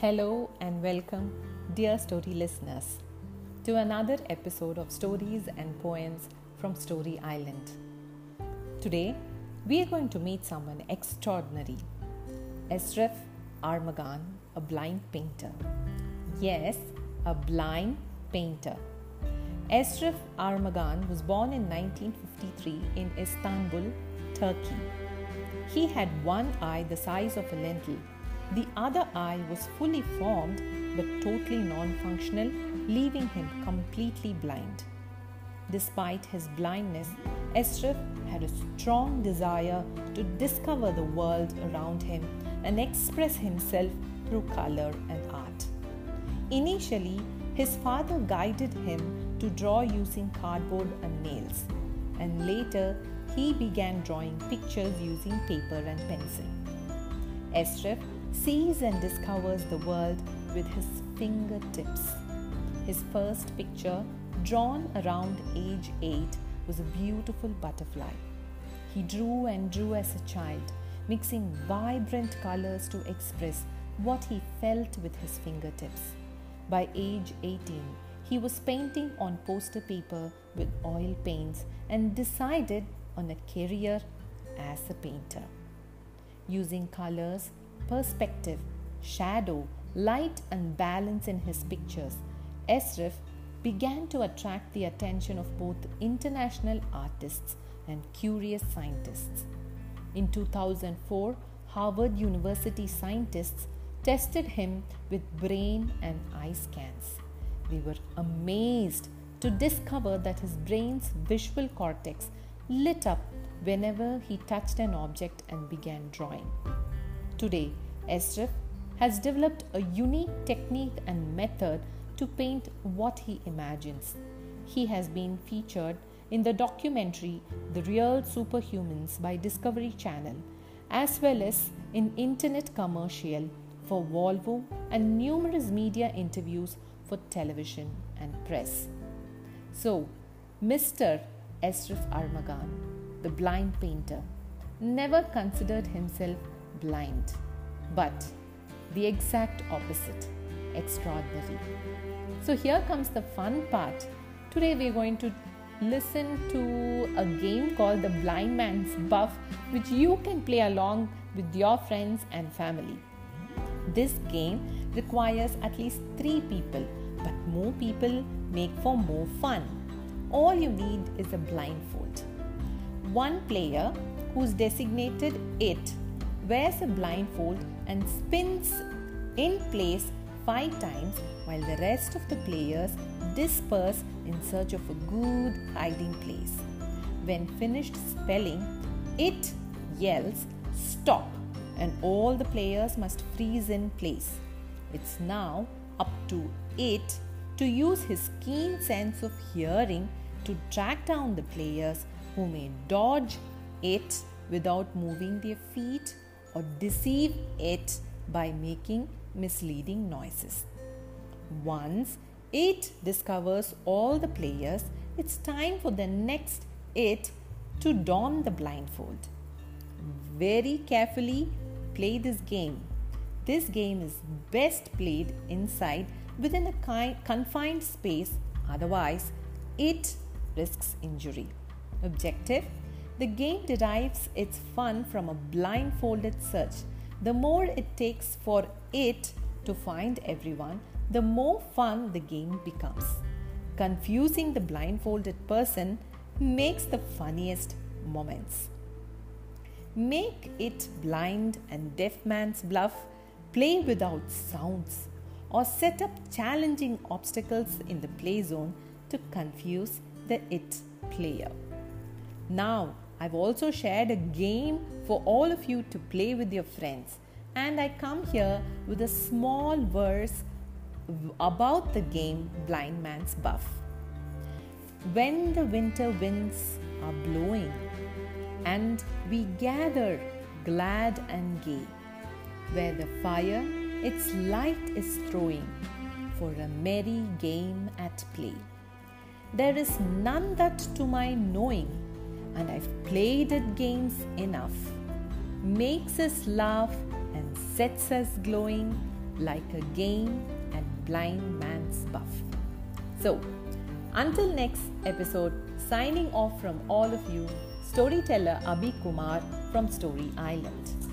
Hello and welcome, dear story listeners, to another episode of Stories and Poems from Story Island. Today, we are going to meet someone extraordinary Esref Armagan, a blind painter. Yes, a blind painter. Esref Armagan was born in 1953 in Istanbul, Turkey. He had one eye the size of a lentil the other eye was fully formed but totally non functional, leaving him completely blind. Despite his blindness, Esref had a strong desire to discover the world around him and express himself through color and art. Initially, his father guided him to draw using cardboard and nails, and later he began drawing pictures using paper and pencil. Esref sees and discovers the world with his fingertips. His first picture, drawn around age 8, was a beautiful butterfly. He drew and drew as a child, mixing vibrant colors to express what he felt with his fingertips. By age 18, he was painting on poster paper with oil paints and decided on a career as a painter. Using colors perspective, shadow, light, and balance in his pictures, Esref began to attract the attention of both international artists and curious scientists. In 2004, Harvard University scientists tested him with brain and eye scans. They were amazed to discover that his brain's visual cortex lit up whenever he touched an object and began drawing. Today, Esref has developed a unique technique and method to paint what he imagines. He has been featured in the documentary The Real Superhumans by Discovery Channel, as well as in internet commercial for Volvo and numerous media interviews for television and press. So, Mr. Esref Armagan, the blind painter, never considered himself blind, but the exact opposite extraordinary. So, here comes the fun part. Today, we are going to listen to a game called the Blind Man's Buff, which you can play along with your friends and family. This game requires at least three people, but more people make for more fun. All you need is a blindfold. One player who's designated it wears a blindfold and spins in place five times while the rest of the players disperse in search of a good hiding place. When finished spelling, it yells stop and all the players must freeze in place. It's now up to it to use his keen sense of hearing to track down the players who may dodge it without moving their feet or deceive it by making misleading noises. Once it discovers all the players, it's time for the next it to don the blindfold. Very carefully play this game. This game is best played inside within a confined space, otherwise, it risks injury. Objective the game derives its fun from a blindfolded search. The more it takes for it to find everyone, the more fun the game becomes. Confusing the blindfolded person makes the funniest moments. Make it blind and deaf man's bluff, play without sounds, or set up challenging obstacles in the play zone to confuse the it player. Now, I've also shared a game for all of you to play with your friends. And I come here with a small verse about the game Blind Man's Buff. When the winter winds are blowing and we gather glad and gay, where the fire its light is throwing for a merry game at play. There is none that to my knowing and I've played at games enough. Makes us laugh and sets us glowing like a game and blind man's buff. So, until next episode, signing off from all of you, storyteller Abhi Kumar from Story Island.